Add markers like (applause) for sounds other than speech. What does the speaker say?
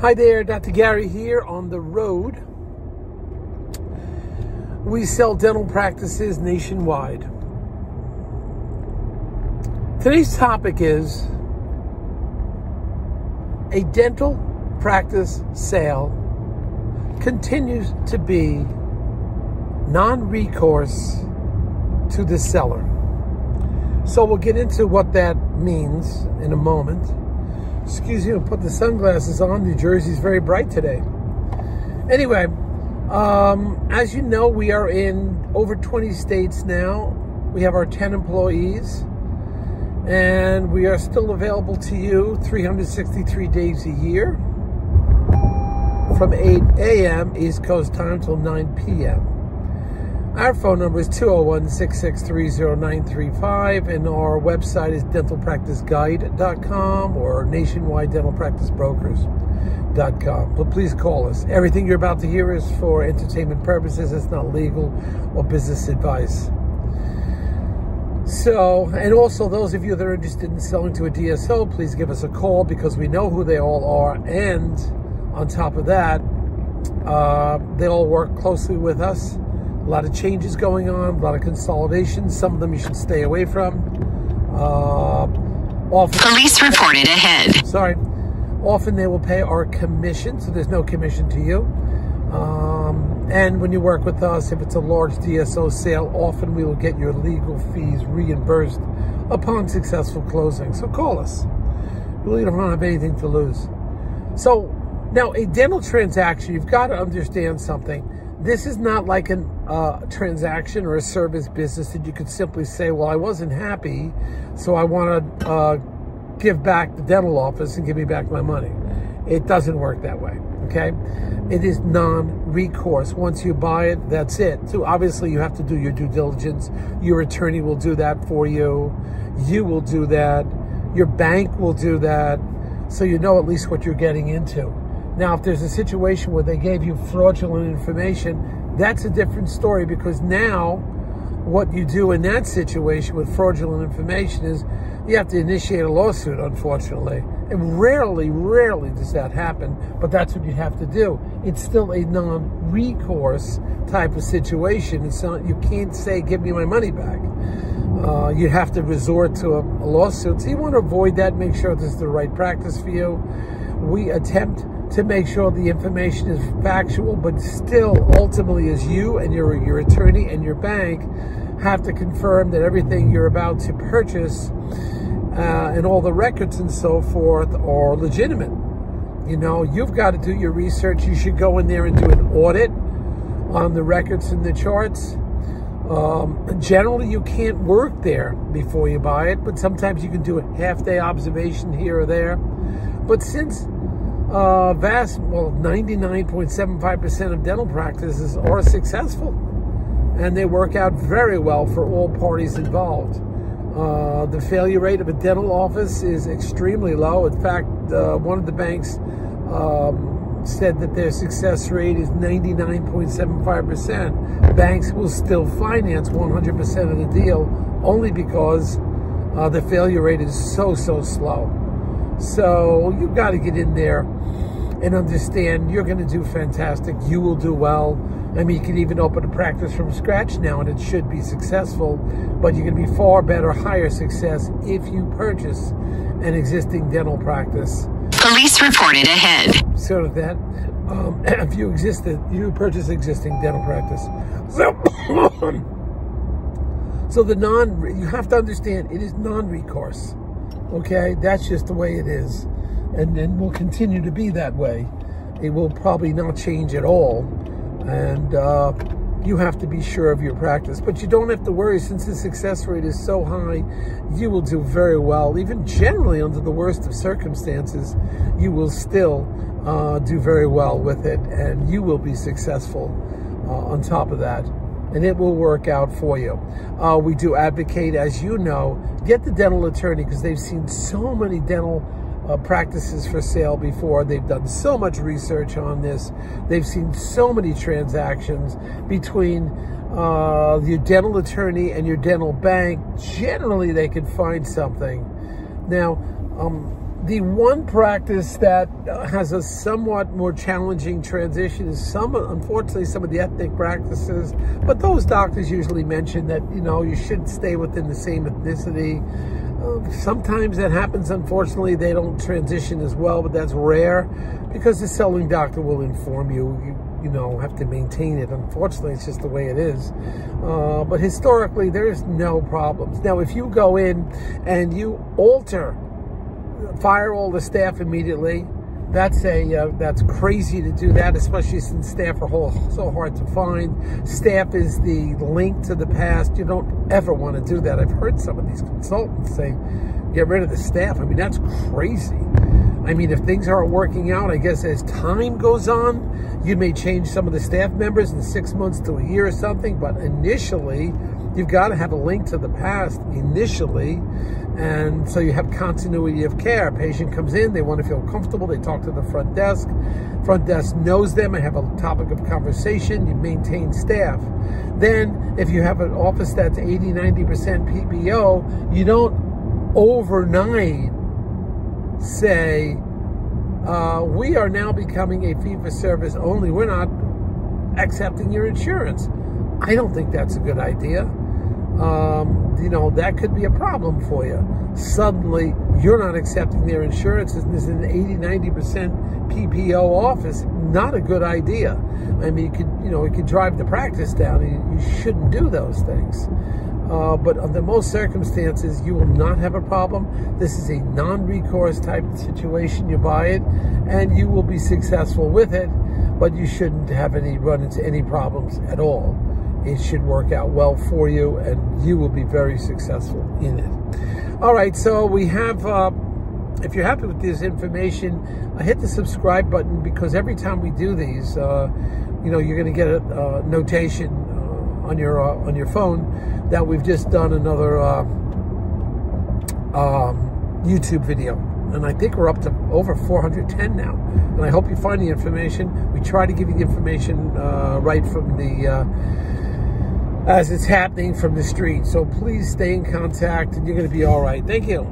Hi there, Dr. Gary here on the road. We sell dental practices nationwide. Today's topic is a dental practice sale continues to be non recourse to the seller. So we'll get into what that means in a moment. Excuse me, put the sunglasses on. New Jersey's very bright today. Anyway, um, as you know, we are in over 20 states now. We have our 10 employees, and we are still available to you 363 days a year from 8 a.m. East Coast time till 9 p.m. Our phone number is 201 663 0935, and our website is dentalpracticeguide.com or nationwidedentalpracticebrokers.com. But please call us. Everything you're about to hear is for entertainment purposes, it's not legal or business advice. So, and also those of you that are interested in selling to a DSO, please give us a call because we know who they all are. And on top of that, uh, they all work closely with us lot of changes going on, a lot of consolidation. Some of them you should stay away from. Uh, often, Police reported ahead. Sorry. Often they will pay our commission, so there's no commission to you. Um, and when you work with us, if it's a large DSO sale, often we will get your legal fees reimbursed upon successful closing. So call us. We really don't have anything to lose. So now, a dental transaction, you've got to understand something this is not like a uh, transaction or a service business that you could simply say, well, I wasn't happy, so I want to uh, give back the dental office and give me back my money. It doesn't work that way, okay? It is non recourse. Once you buy it, that's it. So obviously, you have to do your due diligence. Your attorney will do that for you. You will do that. Your bank will do that. So you know at least what you're getting into. Now, if there's a situation where they gave you fraudulent information, that's a different story because now what you do in that situation with fraudulent information is you have to initiate a lawsuit, unfortunately. And rarely, rarely does that happen, but that's what you have to do. It's still a non recourse type of situation. It's not, you can't say, give me my money back. Uh, you have to resort to a, a lawsuit. So you want to avoid that, make sure this is the right practice for you. We attempt to make sure the information is factual, but still ultimately is you and your your attorney and your bank have to confirm that everything you're about to purchase uh, and all the records and so forth are legitimate. You know, you've got to do your research. You should go in there and do an audit on the records and the charts. Um, generally, you can't work there before you buy it, but sometimes you can do a half day observation here or there. But since uh, vast, well, 99.75% of dental practices are successful and they work out very well for all parties involved. Uh, the failure rate of a dental office is extremely low. In fact, uh, one of the banks um, said that their success rate is 99.75%. Banks will still finance 100% of the deal only because uh, the failure rate is so, so slow. So you've got to get in there and understand you're going to do fantastic. You will do well. I mean, you can even open a practice from scratch now and it should be successful, but you're going to be far better, higher success if you purchase an existing dental practice. Police reported ahead. Sort of that. Um, (clears throat) if you existed, you purchase existing dental practice. So, (coughs) so the non, you have to understand it is non-recourse. Okay, that's just the way it is. And, and will continue to be that way. It will probably not change at all. And uh, you have to be sure of your practice. But you don't have to worry since the success rate is so high, you will do very well. Even generally, under the worst of circumstances, you will still uh, do very well with it and you will be successful uh, on top of that and it will work out for you. Uh, we do advocate, as you know, get the dental attorney because they've seen so many dental uh, practices for sale before. They've done so much research on this. They've seen so many transactions between uh, your dental attorney and your dental bank. Generally, they can find something. Now, um, The one practice that uh, has a somewhat more challenging transition is some, unfortunately, some of the ethnic practices. But those doctors usually mention that you know you should stay within the same ethnicity. Uh, sometimes that happens. Unfortunately, they don't transition as well, but that's rare because the selling doctor will inform you. you you know, have to maintain it. Unfortunately, it's just the way it is. Uh, but historically, there's no problems. Now, if you go in and you alter fire all the staff immediately. That's a uh, that's crazy to do that, especially since staff are whole, so hard to find. Staff is the link to the past. You don't ever want to do that. I've heard some of these consultants say, "Get rid of the staff." I mean, that's crazy. I mean, if things aren't working out, I guess as time goes on, you may change some of the staff members in six months to a year or something. But initially, you've got to have a link to the past initially and so you have continuity of care. A patient comes in, they want to feel comfortable, they talk to the front desk. Front desk knows them and have a topic of conversation, you maintain staff. Then, if you have an office that's 80, 90% PPO, you don't overnight say, uh, we are now becoming a fee for service only. We're not accepting your insurance. I don't think that's a good idea um, you know, that could be a problem for you. Suddenly, you're not accepting their insurance, is an 80, 90% PPO office. Not a good idea. I mean, you could, you know, it could drive the practice down. You, you shouldn't do those things. Uh, but under most circumstances, you will not have a problem. This is a non-recourse type situation. You buy it, and you will be successful with it. But you shouldn't have any run into any problems at all it should work out well for you and you will be very successful in it. All right, so we have, uh, if you're happy with this information, uh, hit the subscribe button because every time we do these, uh, you know, you're going to get a, notation uh, on your uh, on your phone that we've just done another uh, um, YouTube video and I think we're up to over 410 now. And I hope you find the information. We try to give you the information right from the as it's happening from the street. So please stay in contact and you're going to be all right. Thank you.